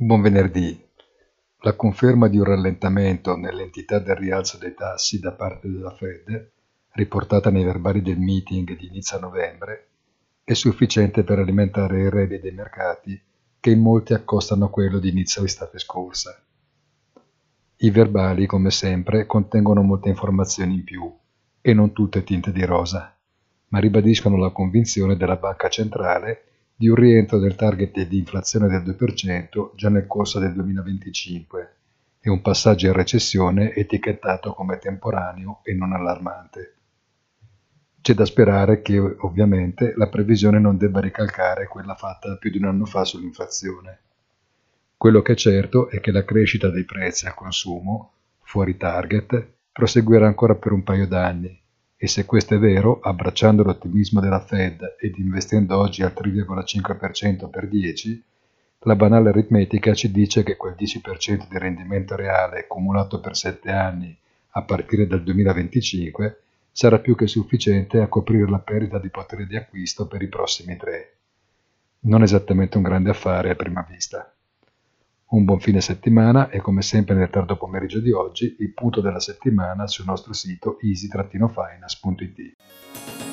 Buon venerdì. La conferma di un rallentamento nell'entità del rialzo dei tassi da parte della Fed, riportata nei verbali del meeting di inizio novembre, è sufficiente per alimentare il reddito dei mercati che in molti accostano a quello di inizio estate scorsa. I verbali, come sempre, contengono molte informazioni in più e non tutte tinte di rosa, ma ribadiscono la convinzione della Banca Centrale di un rientro del target di inflazione del 2% già nel corso del 2025 e un passaggio in recessione etichettato come temporaneo e non allarmante. C'è da sperare che ovviamente la previsione non debba ricalcare quella fatta più di un anno fa sull'inflazione. Quello che è certo è che la crescita dei prezzi al consumo, fuori target, proseguirà ancora per un paio d'anni e se questo è vero, abbracciando l'ottimismo della Fed ed investendo oggi al 3,5% per 10, la banale aritmetica ci dice che quel 10% di rendimento reale cumulato per 7 anni a partire dal 2025 sarà più che sufficiente a coprire la perdita di potere di acquisto per i prossimi tre. Non esattamente un grande affare a prima vista. Un buon fine settimana e come sempre nel tardo pomeriggio di oggi il punto della settimana sul nostro sito easy-finance.it.